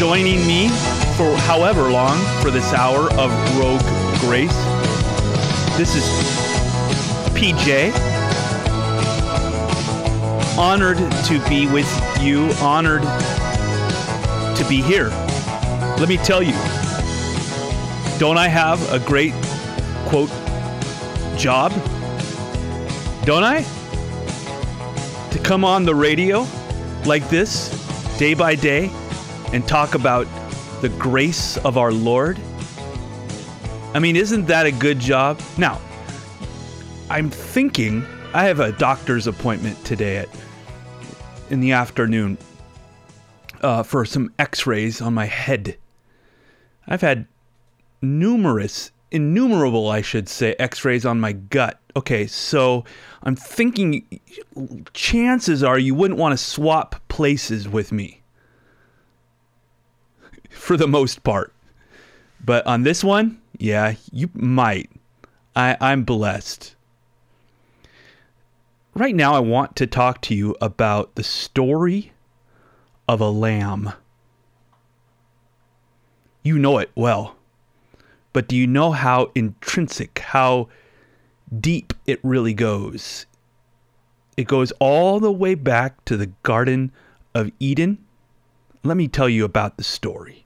joining me for however long for this hour of Rogue Grace. This is PJ. Honored to be with you, honored to be here. Let me tell you, don't I have a great, quote, job? Don't I? To come on the radio like this, day by day, and talk about the grace of our Lord? I mean, isn't that a good job? Now, I'm thinking I have a doctor's appointment today at in the afternoon uh, for some X-rays on my head. I've had numerous, innumerable, I should say, X-rays on my gut. Okay, so I'm thinking, chances are you wouldn't want to swap places with me, for the most part. But on this one, yeah, you might. I, I'm blessed right now, I want to talk to you about the story of a lamb. You know it well, but do you know how intrinsic, how deep it really goes? It goes all the way back to the Garden of Eden. Let me tell you about the story.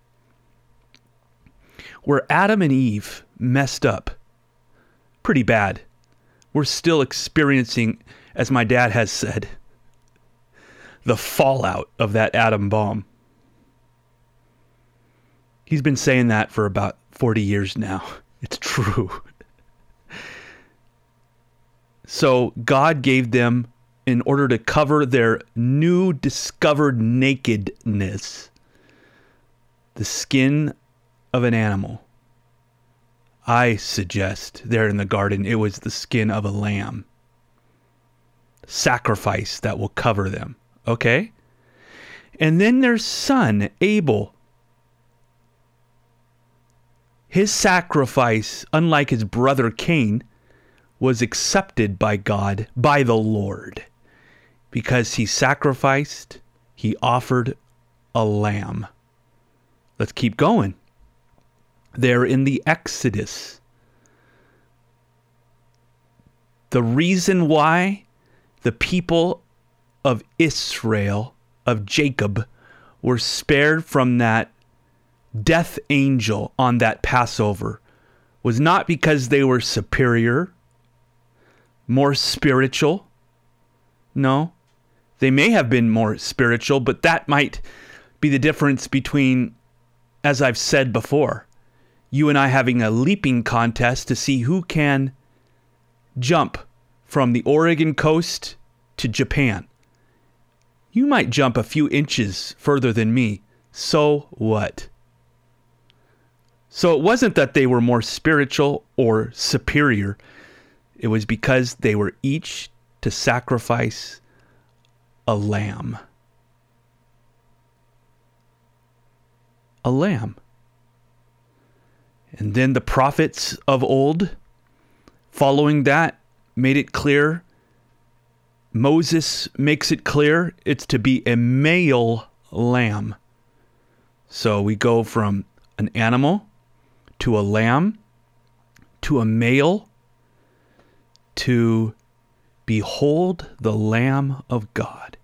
Where Adam and Eve messed up pretty bad. We're still experiencing as my dad has said, the fallout of that atom bomb. He's been saying that for about 40 years now. It's true. so God gave them, in order to cover their new discovered nakedness, the skin of an animal. I suggest there in the garden it was the skin of a lamb sacrifice that will cover them. Okay? And then their son, Abel. His sacrifice, unlike his brother Cain, was accepted by God, by the Lord. Because he sacrificed, he offered a lamb. Let's keep going. There in the Exodus. The reason why the people of Israel, of Jacob, were spared from that death angel on that Passover was not because they were superior, more spiritual. No, they may have been more spiritual, but that might be the difference between, as I've said before, you and I having a leaping contest to see who can jump from the Oregon coast to Japan. You might jump a few inches further than me. So what? So it wasn't that they were more spiritual or superior. It was because they were each to sacrifice a lamb. A lamb. And then the prophets of old, following that, made it clear. Moses makes it clear it's to be a male lamb. So we go from an animal to a lamb to a male to behold the Lamb of God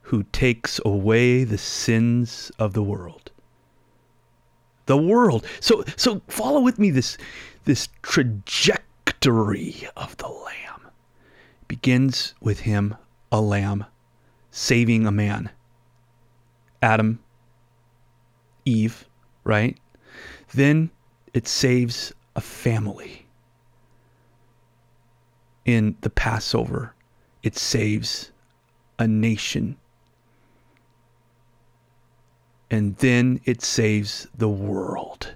who takes away the sins of the world. The world. So so follow with me this this trajectory of the Lamb begins with him, a lamb, saving a man. Adam, Eve, right? Then it saves a family. In the Passover, it saves a nation. And then it saves the world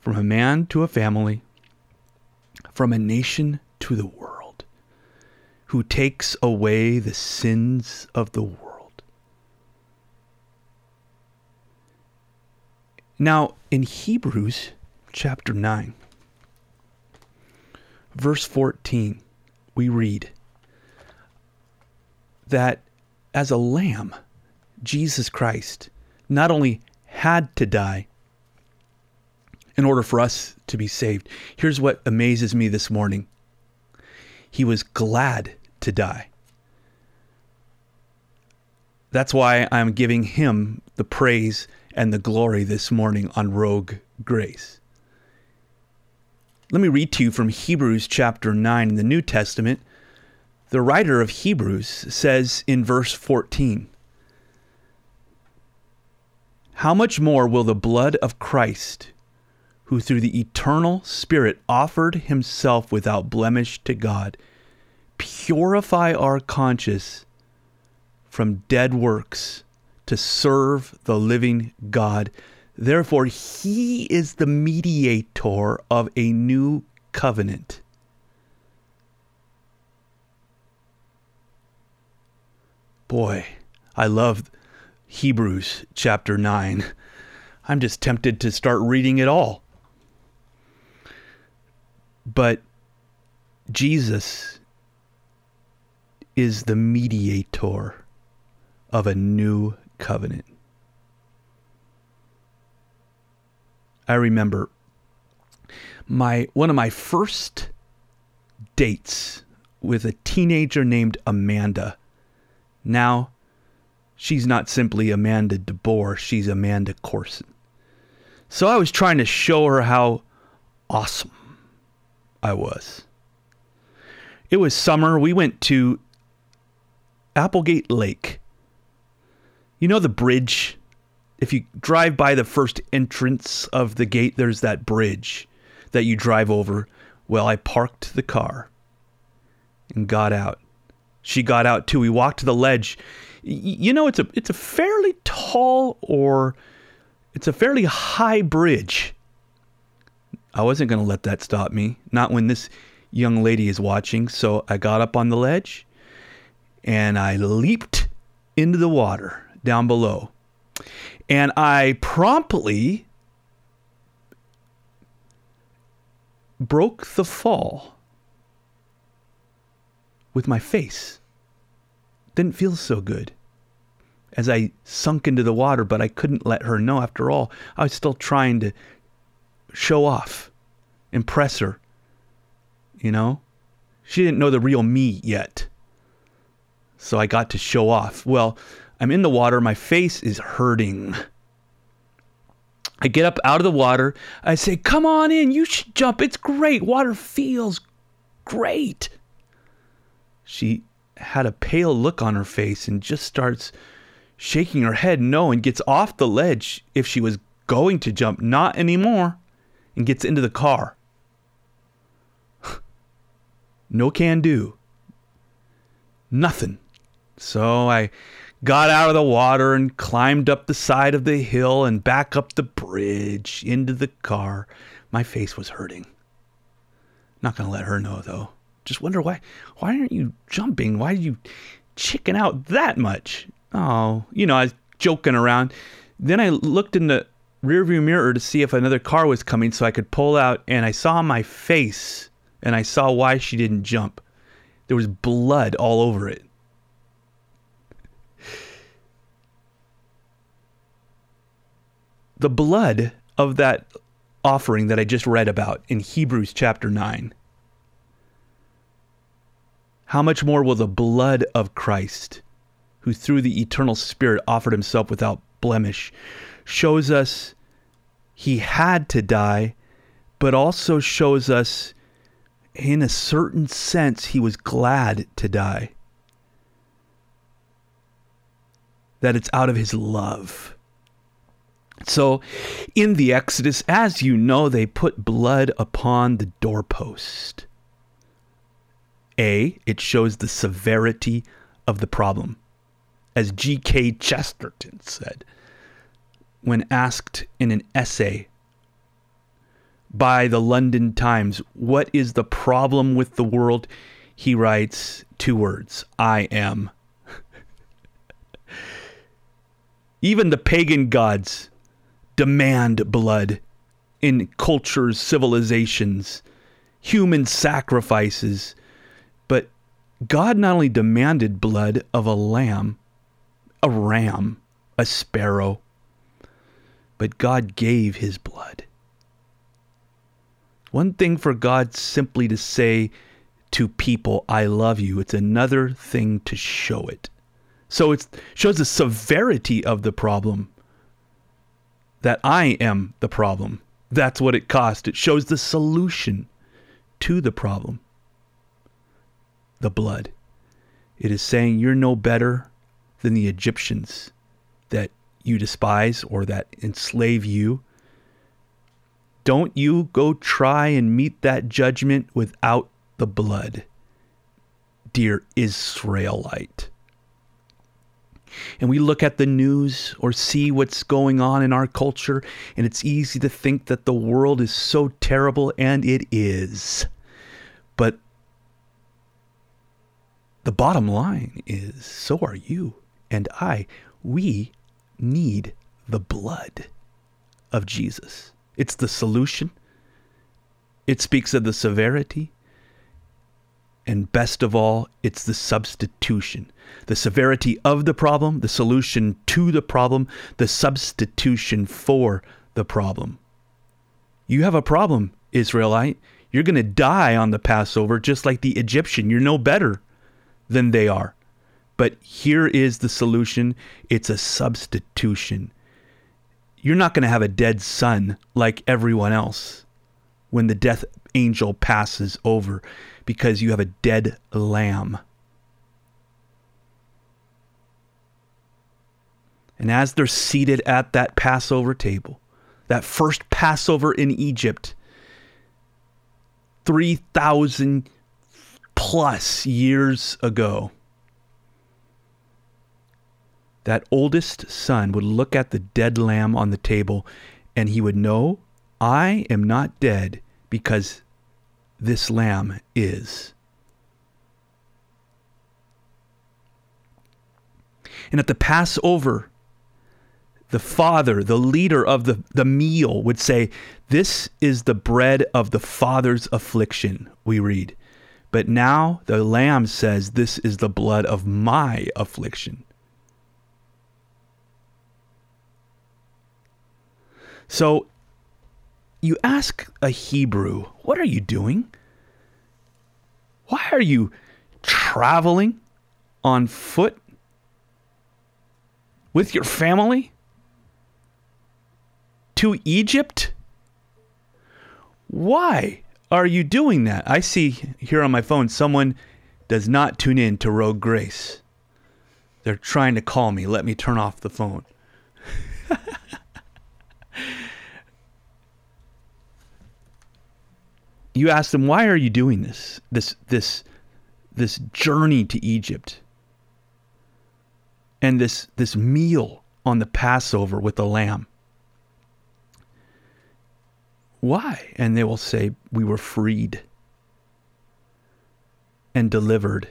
from a man to a family, from a nation to the world, who takes away the sins of the world. Now, in Hebrews chapter 9, verse 14, we read that as a lamb, Jesus Christ not only had to die in order for us to be saved. Here's what amazes me this morning He was glad to die. That's why I'm giving him the praise and the glory this morning on Rogue Grace. Let me read to you from Hebrews chapter 9 in the New Testament. The writer of Hebrews says in verse 14 How much more will the blood of Christ, who through the eternal Spirit offered himself without blemish to God, purify our conscience from dead works to serve the living God. Therefore, he is the mediator of a new covenant. Boy, I love Hebrews chapter 9. I'm just tempted to start reading it all. But Jesus is the mediator of a new covenant. I remember my one of my first dates with a teenager named Amanda. Now, she's not simply Amanda DeBoer, she's Amanda Corson. So I was trying to show her how awesome I was. It was summer. We went to Applegate Lake. You know the bridge? If you drive by the first entrance of the gate, there's that bridge that you drive over. Well, I parked the car and got out. She got out too. We walked to the ledge. You know, it's a it's a fairly tall or it's a fairly high bridge. I wasn't going to let that stop me, not when this young lady is watching. So I got up on the ledge and I leaped into the water down below. And I promptly broke the fall with my face. Didn't feel so good as I sunk into the water, but I couldn't let her know. After all, I was still trying to show off, impress her. You know? She didn't know the real me yet. So I got to show off. Well, I'm in the water. My face is hurting. I get up out of the water. I say, Come on in. You should jump. It's great. Water feels great. She had a pale look on her face and just starts shaking her head no and gets off the ledge if she was going to jump. Not anymore and gets into the car. no can do. Nothing. So I got out of the water and climbed up the side of the hill and back up the bridge into the car. My face was hurting. Not going to let her know though. Just wonder why why aren't you jumping? Why did you chicken out that much? Oh, you know, I was joking around. Then I looked in the rearview mirror to see if another car was coming so I could pull out and I saw my face and I saw why she didn't jump. There was blood all over it. The blood of that offering that I just read about in Hebrews chapter 9. How much more will the blood of Christ, who through the eternal Spirit offered himself without blemish, shows us he had to die, but also shows us, in a certain sense, he was glad to die. That it's out of his love. So, in the Exodus, as you know, they put blood upon the doorpost. A, it shows the severity of the problem. As G.K. Chesterton said, when asked in an essay by the London Times. What is the problem with the world? He writes two words I am. Even the pagan gods demand blood in cultures, civilizations, human sacrifices. God not only demanded blood of a lamb, a ram, a sparrow, but God gave his blood. One thing for God simply to say to people, I love you, it's another thing to show it. So it shows the severity of the problem that I am the problem. That's what it cost. It shows the solution to the problem the blood. It is saying you're no better than the Egyptians that you despise or that enslave you. Don't you go try and meet that judgment without the blood, dear Israelite. And we look at the news or see what's going on in our culture, and it's easy to think that the world is so terrible, and it is. But the bottom line is so are you and I. We need the blood of Jesus. It's the solution. It speaks of the severity. And best of all, it's the substitution. The severity of the problem, the solution to the problem, the substitution for the problem. You have a problem, Israelite. You're going to die on the Passover just like the Egyptian. You're no better than they are. But here is the solution it's a substitution. You're not going to have a dead son like everyone else when the death angel passes over because you have a dead lamb. And as they're seated at that Passover table, that first Passover in Egypt, 3,000 plus years ago, that oldest son would look at the dead lamb on the table and he would know, I am not dead because this lamb is. And at the Passover, the father, the leader of the, the meal, would say, This is the bread of the father's affliction, we read. But now the lamb says, This is the blood of my affliction. So you ask a Hebrew, What are you doing? Why are you traveling on foot with your family to Egypt? Why are you doing that? I see here on my phone someone does not tune in to Rogue Grace. They're trying to call me. Let me turn off the phone. you ask them why are you doing this this this this journey to Egypt and this this meal on the Passover with the lamb why and they will say we were freed and delivered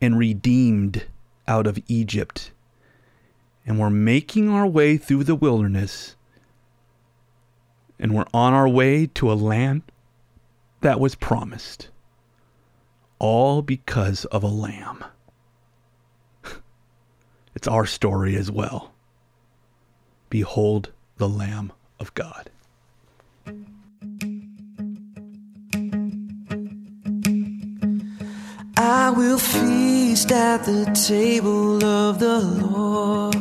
and redeemed out of Egypt and we're making our way through the wilderness and we're on our way to a land that was promised. All because of a lamb. it's our story as well. Behold the Lamb of God. I will feast at the table of the Lord.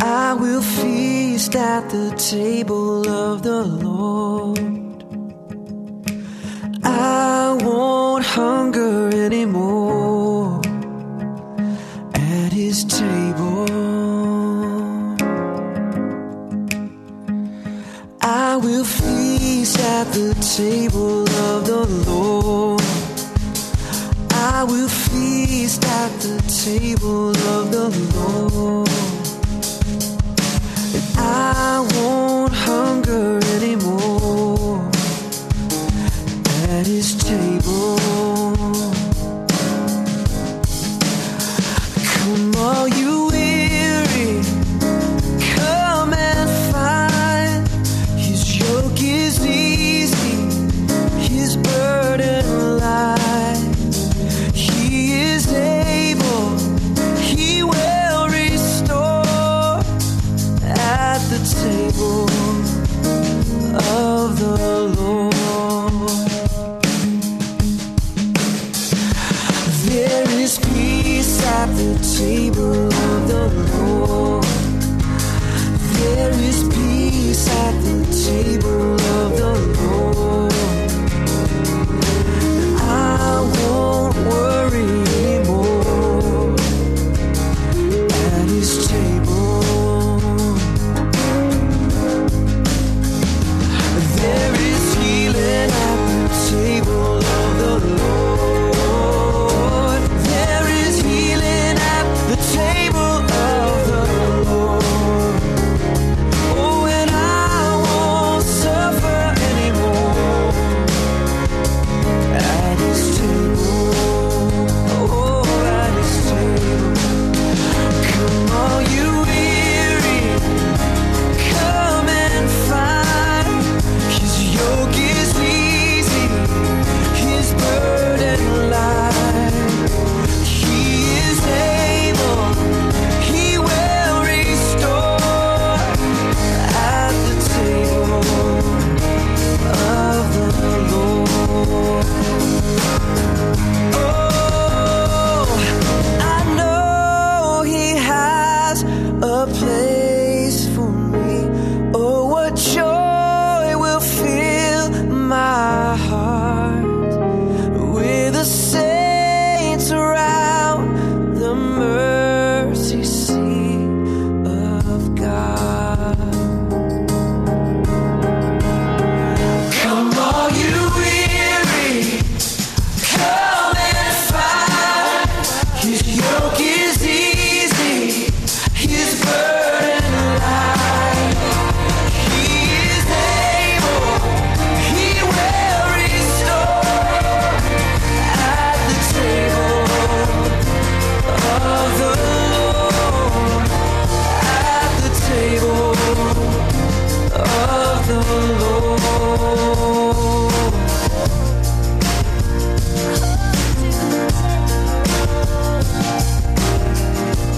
I will feast at the table of the Lord. I won't hunger anymore at his table. The table of the Lord. I will feast at the table of the Lord. And I won't hunger anymore at his table.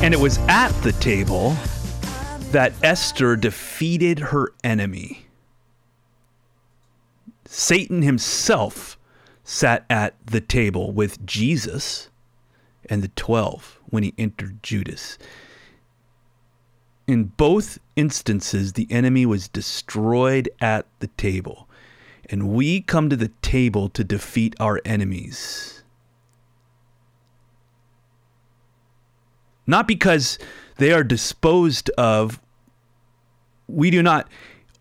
And it was at the table that Esther defeated her enemy. Satan himself sat at the table with Jesus and the 12 when he entered Judas. In both instances, the enemy was destroyed at the table. And we come to the table to defeat our enemies. Not because they are disposed of. We do not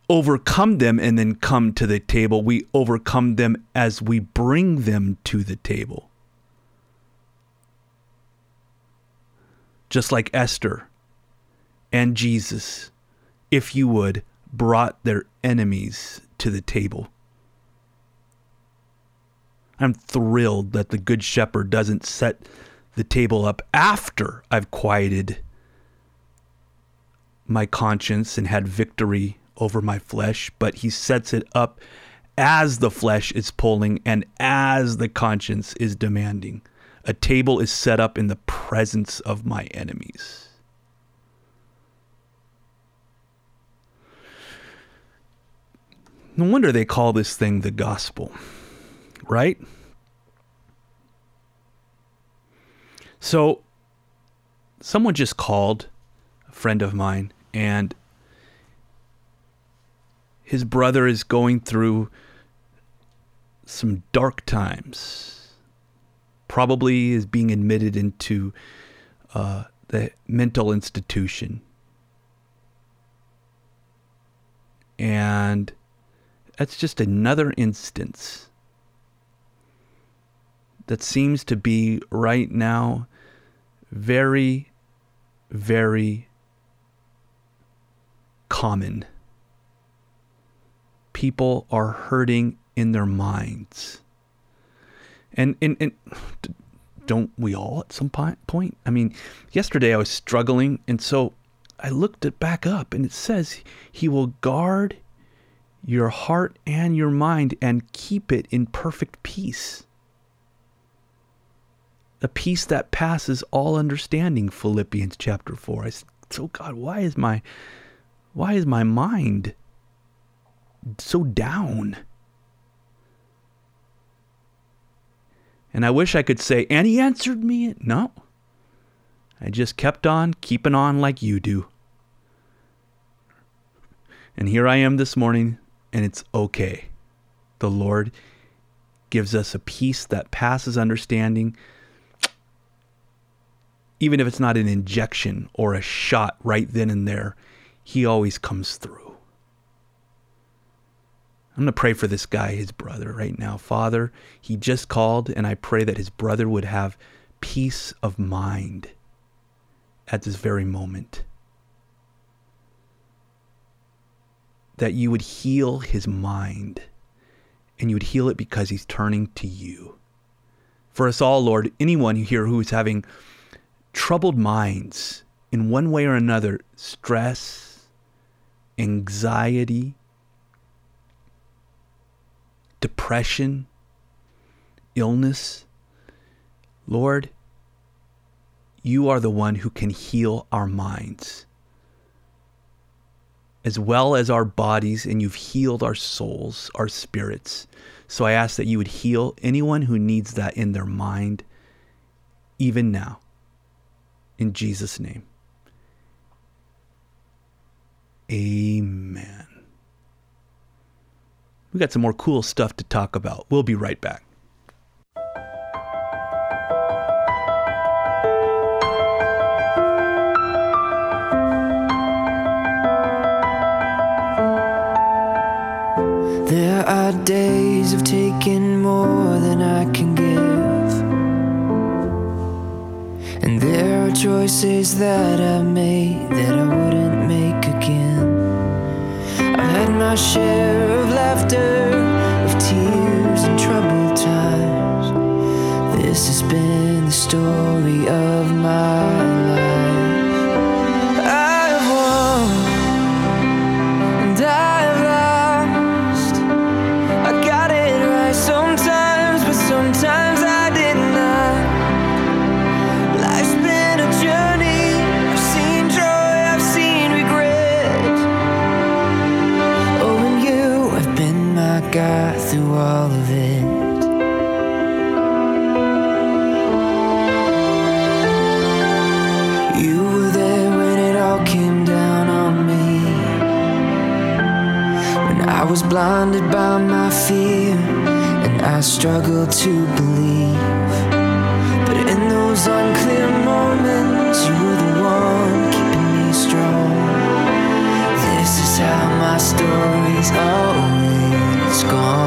overcome them and then come to the table. We overcome them as we bring them to the table. Just like Esther and Jesus, if you would, brought their enemies to the table. I'm thrilled that the Good Shepherd doesn't set the table up after I've quieted my conscience and had victory over my flesh, but he sets it up as the flesh is pulling and as the conscience is demanding. A table is set up in the presence of my enemies. No wonder they call this thing the gospel, right? So, someone just called, a friend of mine, and his brother is going through some dark times. Probably is being admitted into uh, the mental institution. And that's just another instance that seems to be right now very, very common people are hurting in their minds. And, and, and don't we all at some point? I mean, yesterday I was struggling, and so I looked it back up, and it says, He will guard your heart and your mind and keep it in perfect peace. A peace that passes all understanding, Philippians chapter 4. I said, So God, why is my why is my mind so down? And I wish I could say, and he answered me. No. I just kept on keeping on like you do. And here I am this morning, and it's okay. The Lord gives us a peace that passes understanding, even if it's not an injection or a shot right then and there. He always comes through. I'm going to pray for this guy, his brother, right now. Father, he just called, and I pray that his brother would have peace of mind at this very moment. That you would heal his mind, and you would heal it because he's turning to you. For us all, Lord, anyone here who is having troubled minds in one way or another, stress, anxiety, depression, illness. Lord, you are the one who can heal our minds as well as our bodies, and you've healed our souls, our spirits. So I ask that you would heal anyone who needs that in their mind, even now. In Jesus' name. Amen. We got some more cool stuff to talk about. We'll be right back. There are days of taking more than I can give. And there are choices that I've made that I wouldn't make again. I've had my share of laughter, of tears, and troubled times. This has been by my fear and I struggle to believe. But in those unclear moments, you were the one keeping me strong. This is how my story's always gone.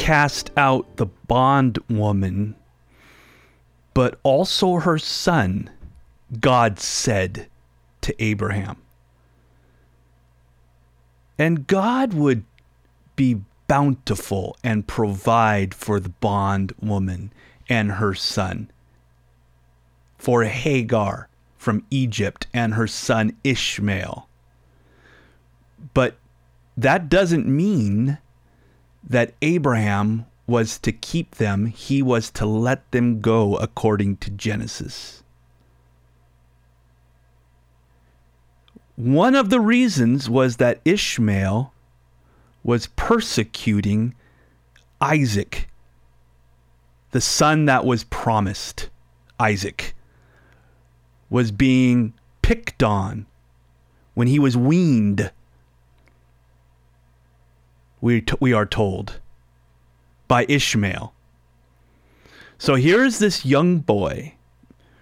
Cast out the bondwoman, but also her son, God said to Abraham. And God would be bountiful and provide for the bondwoman and her son, for Hagar from Egypt and her son Ishmael. But that doesn't mean that Abraham was to keep them, he was to let them go according to Genesis. One of the reasons was that Ishmael was persecuting Isaac, the son that was promised. Isaac was being picked on when he was weaned. We, t- we are told by Ishmael. So here's this young boy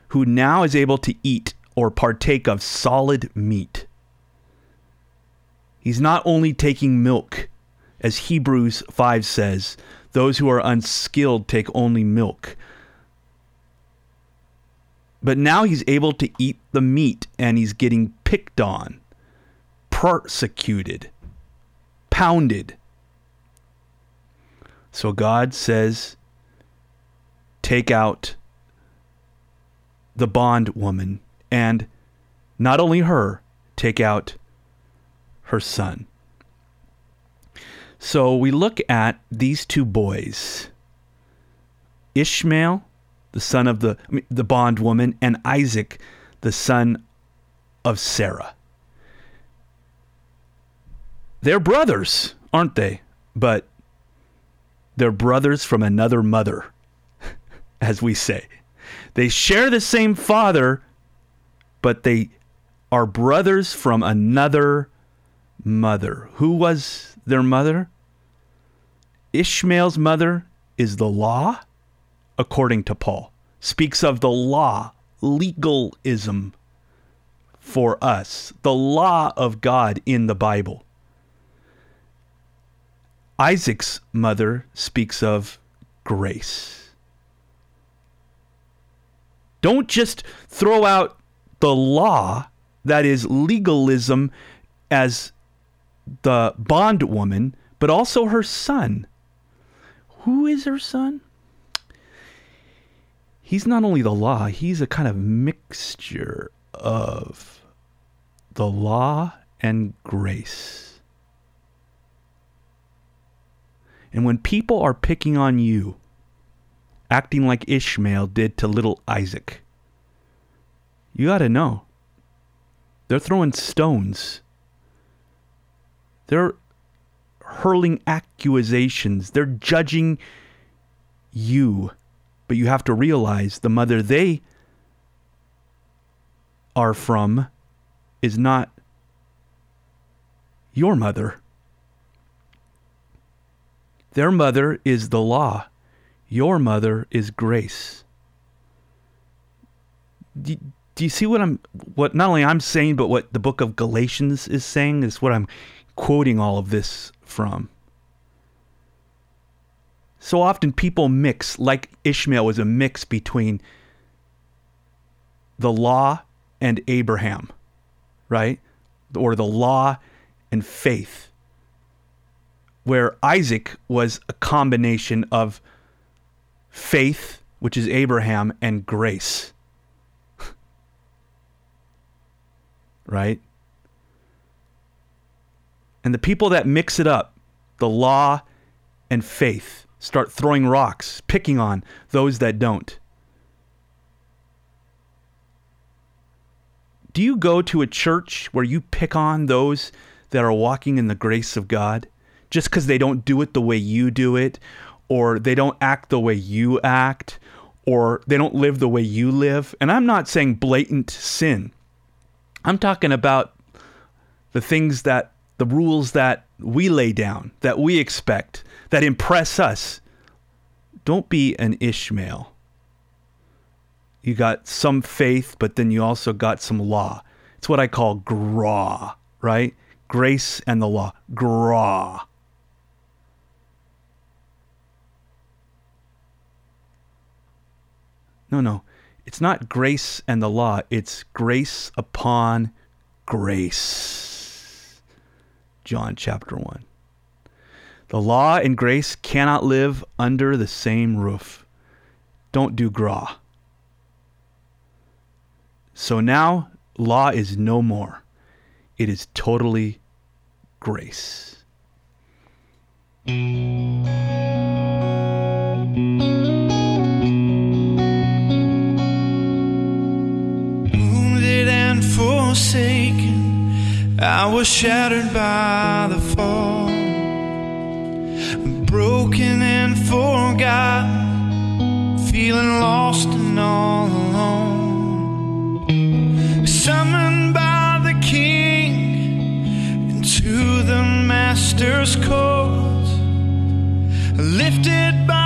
who now is able to eat or partake of solid meat. He's not only taking milk, as Hebrews 5 says, those who are unskilled take only milk. But now he's able to eat the meat and he's getting picked on, persecuted, pounded. So God says, take out the bondwoman and not only her, take out her son. So we look at these two boys Ishmael, the son of the, the bondwoman, and Isaac, the son of Sarah. They're brothers, aren't they? But they're brothers from another mother, as we say. They share the same father, but they are brothers from another mother. Who was their mother? Ishmael's mother is the law, according to Paul. Speaks of the law, legalism for us, the law of God in the Bible. Isaac's mother speaks of grace. Don't just throw out the law, that is legalism, as the bondwoman, but also her son. Who is her son? He's not only the law, he's a kind of mixture of the law and grace. And when people are picking on you, acting like Ishmael did to little Isaac, you got to know they're throwing stones they're hurling accusations. They're judging you. But you have to realize the mother they are from is not your mother. Their mother is the law. Your mother is grace. Do, do you see what I'm what not only I'm saying but what the book of Galatians is saying is what I'm quoting all of this from. So often people mix, like Ishmael was a mix between the law and Abraham, right? Or the law and faith. Where Isaac was a combination of faith, which is Abraham, and grace. right? And the people that mix it up, the law and faith, start throwing rocks, picking on those that don't. Do you go to a church where you pick on those that are walking in the grace of God just because they don't do it the way you do it, or they don't act the way you act, or they don't live the way you live? And I'm not saying blatant sin, I'm talking about the things that the rules that we lay down, that we expect, that impress us. Don't be an Ishmael. You got some faith, but then you also got some law. It's what I call gra, right? Grace and the law. Gra. No, no. It's not grace and the law, it's grace upon grace. John chapter 1. The law and grace cannot live under the same roof. Don't do gra. So now, law is no more. It is totally grace. I was shattered by the fall, broken and forgotten, feeling lost and all alone. Summoned by the King into the Master's court, lifted by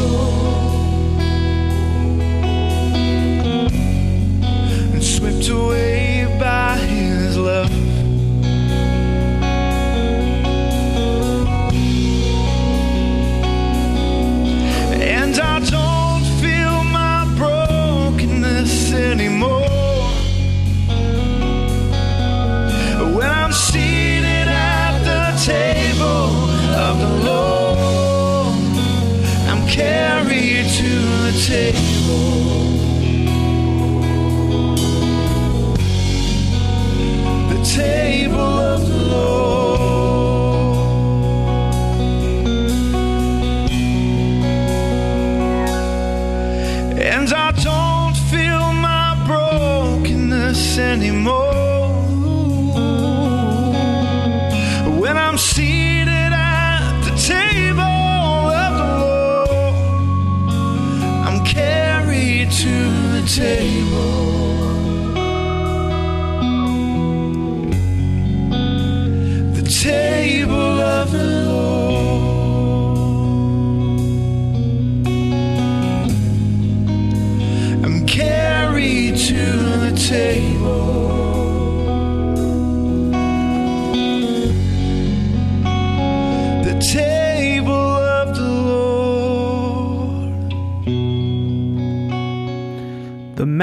table.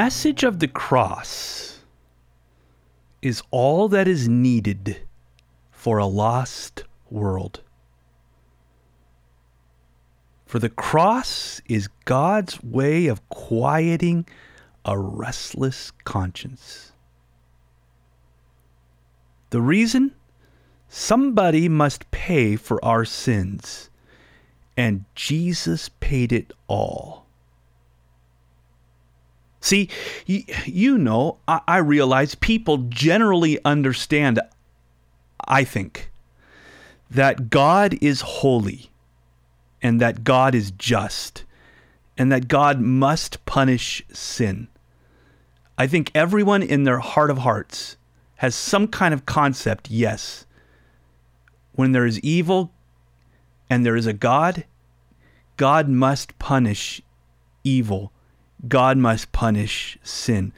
Message of the cross is all that is needed for a lost world. For the cross is God's way of quieting a restless conscience. The reason? Somebody must pay for our sins, and Jesus paid it all. See, you, you know, I, I realize people generally understand, I think, that God is holy and that God is just and that God must punish sin. I think everyone in their heart of hearts has some kind of concept yes, when there is evil and there is a God, God must punish evil. God must punish sin.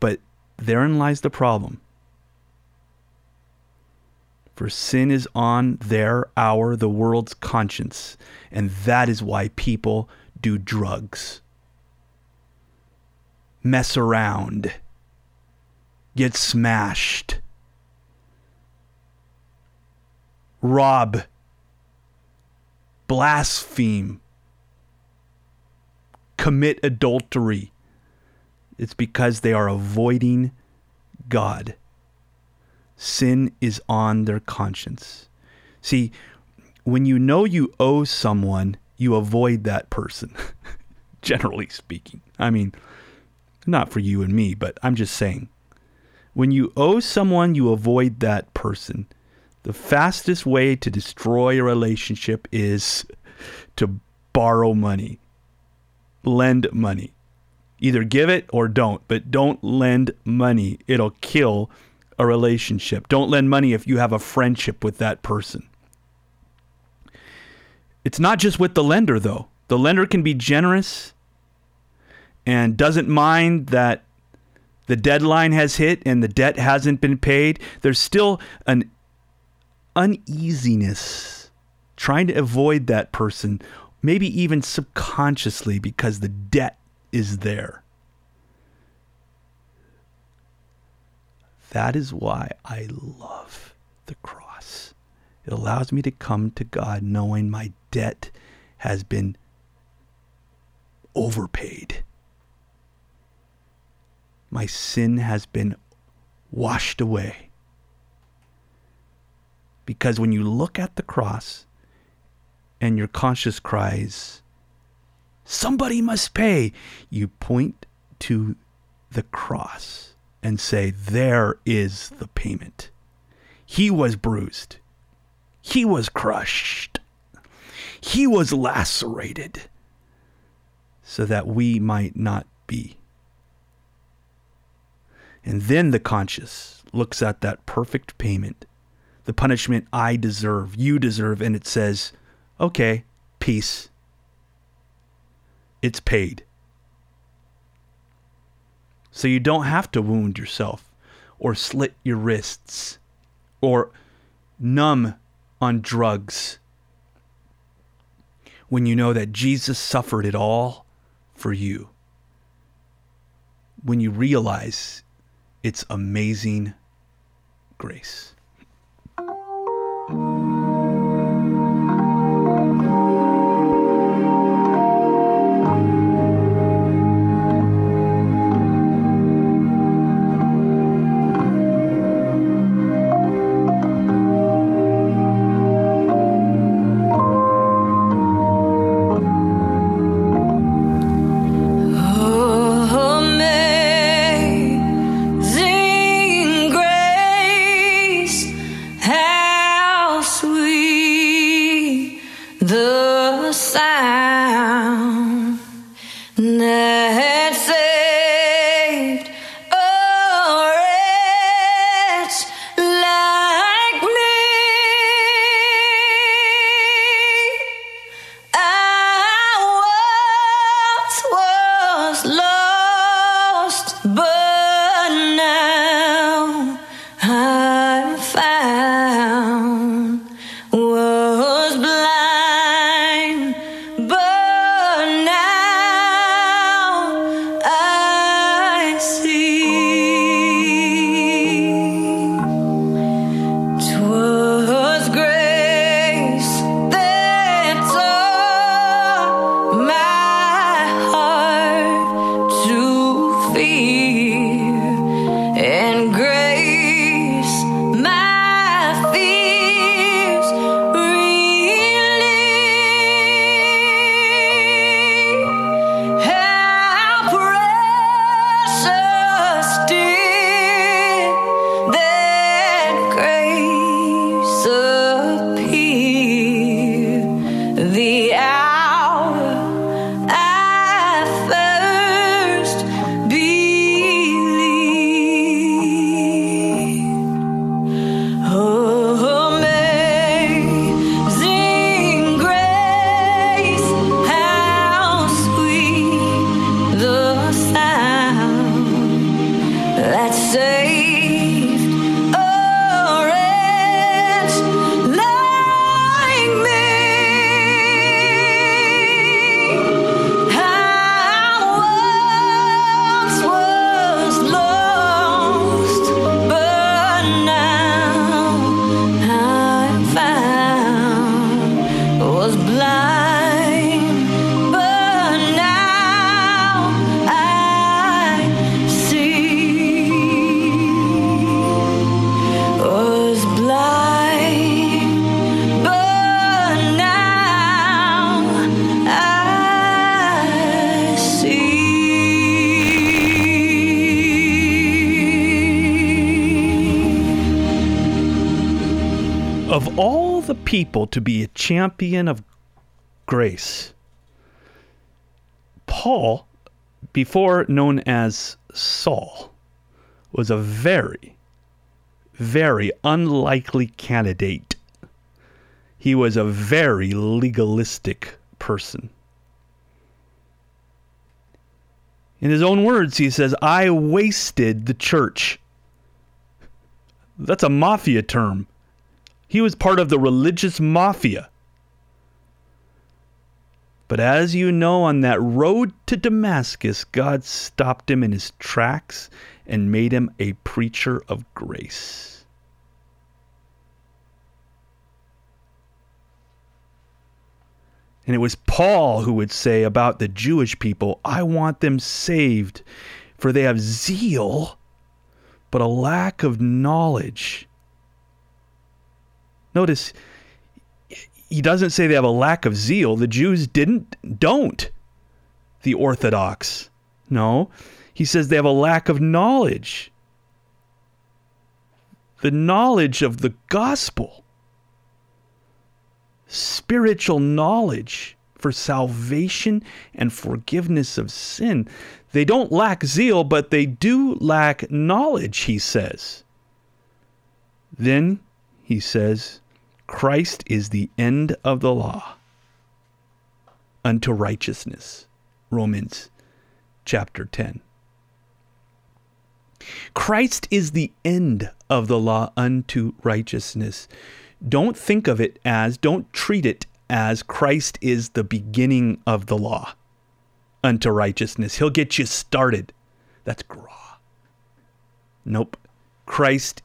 But therein lies the problem. For sin is on their, our, the world's conscience. And that is why people do drugs, mess around, get smashed, rob, blaspheme, commit adultery. It's because they are avoiding God. Sin is on their conscience. See, when you know you owe someone, you avoid that person, generally speaking. I mean, not for you and me, but I'm just saying. When you owe someone, you avoid that person. The fastest way to destroy a relationship is to borrow money, lend money. Either give it or don't, but don't lend money. It'll kill a relationship. Don't lend money if you have a friendship with that person. It's not just with the lender, though. The lender can be generous and doesn't mind that the deadline has hit and the debt hasn't been paid. There's still an uneasiness trying to avoid that person, maybe even subconsciously because the debt is there. That is why I love the cross. It allows me to come to God knowing my debt has been overpaid. My sin has been washed away. Because when you look at the cross and your conscience cries, Somebody must pay, you point to the cross and say, There is the payment. He was bruised. He was crushed. He was lacerated so that we might not be. And then the conscious looks at that perfect payment, the punishment I deserve, you deserve, and it says, okay, peace. It's paid. So you don't have to wound yourself or slit your wrists or numb on drugs when you know that Jesus suffered it all for you. When you realize it's amazing grace. People to be a champion of grace, Paul, before known as Saul, was a very, very unlikely candidate. He was a very legalistic person. In his own words, he says, I wasted the church. That's a mafia term. He was part of the religious mafia. But as you know, on that road to Damascus, God stopped him in his tracks and made him a preacher of grace. And it was Paul who would say about the Jewish people, I want them saved, for they have zeal, but a lack of knowledge. Notice, he doesn't say they have a lack of zeal. The Jews didn't, don't. The Orthodox. No. He says they have a lack of knowledge. The knowledge of the gospel. Spiritual knowledge for salvation and forgiveness of sin. They don't lack zeal, but they do lack knowledge, he says. Then he says, Christ is the end of the law unto righteousness. Romans chapter 10. Christ is the end of the law unto righteousness. Don't think of it as, don't treat it as Christ is the beginning of the law unto righteousness. He'll get you started. That's graw. Nope. Christ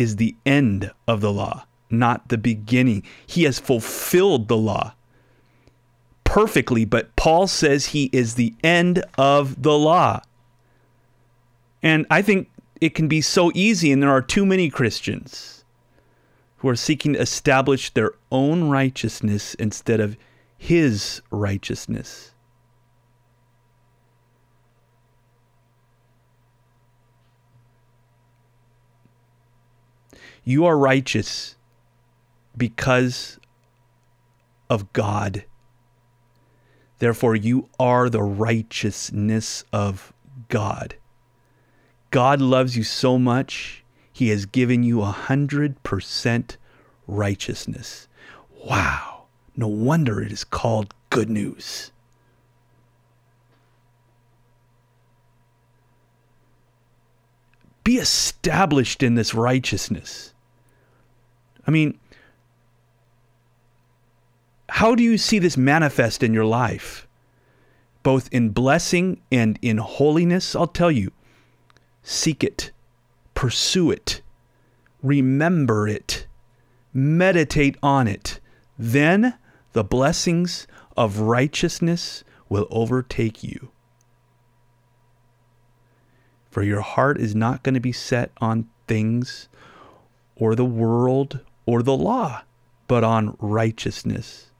is the end of the law, not the beginning. He has fulfilled the law perfectly, but Paul says he is the end of the law. And I think it can be so easy, and there are too many Christians who are seeking to establish their own righteousness instead of his righteousness. You are righteous because of God. Therefore, you are the righteousness of God. God loves you so much, He has given you a hundred percent righteousness. Wow. No wonder it is called good news. Be established in this righteousness. I mean, how do you see this manifest in your life? Both in blessing and in holiness? I'll tell you seek it, pursue it, remember it, meditate on it. Then the blessings of righteousness will overtake you. For your heart is not going to be set on things or the world or the law, but on righteousness.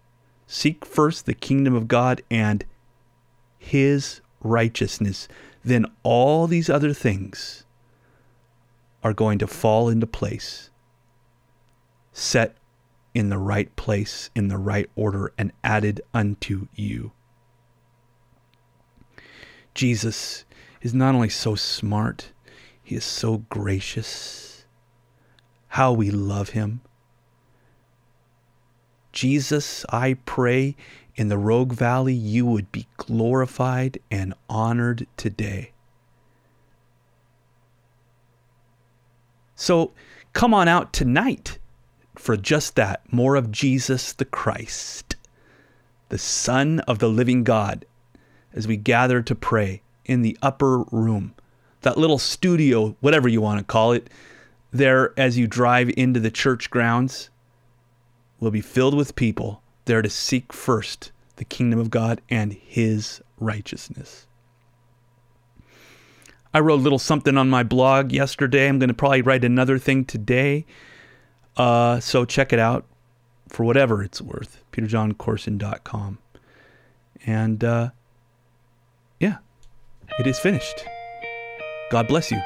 Seek first the kingdom of God and his righteousness. Then all these other things are going to fall into place, set in the right place, in the right order, and added unto you. Jesus is not only so smart, he is so gracious. How we love him. Jesus, I pray in the Rogue Valley you would be glorified and honored today. So come on out tonight for just that more of Jesus the Christ, the Son of the living God, as we gather to pray in the upper room, that little studio, whatever you want to call it, there as you drive into the church grounds, will be filled with people there to seek first the kingdom of God and his righteousness. I wrote a little something on my blog yesterday. I'm going to probably write another thing today. Uh, so check it out for whatever it's worth. PeterJohnCourson.com. And uh, yeah, it is finished. God bless you.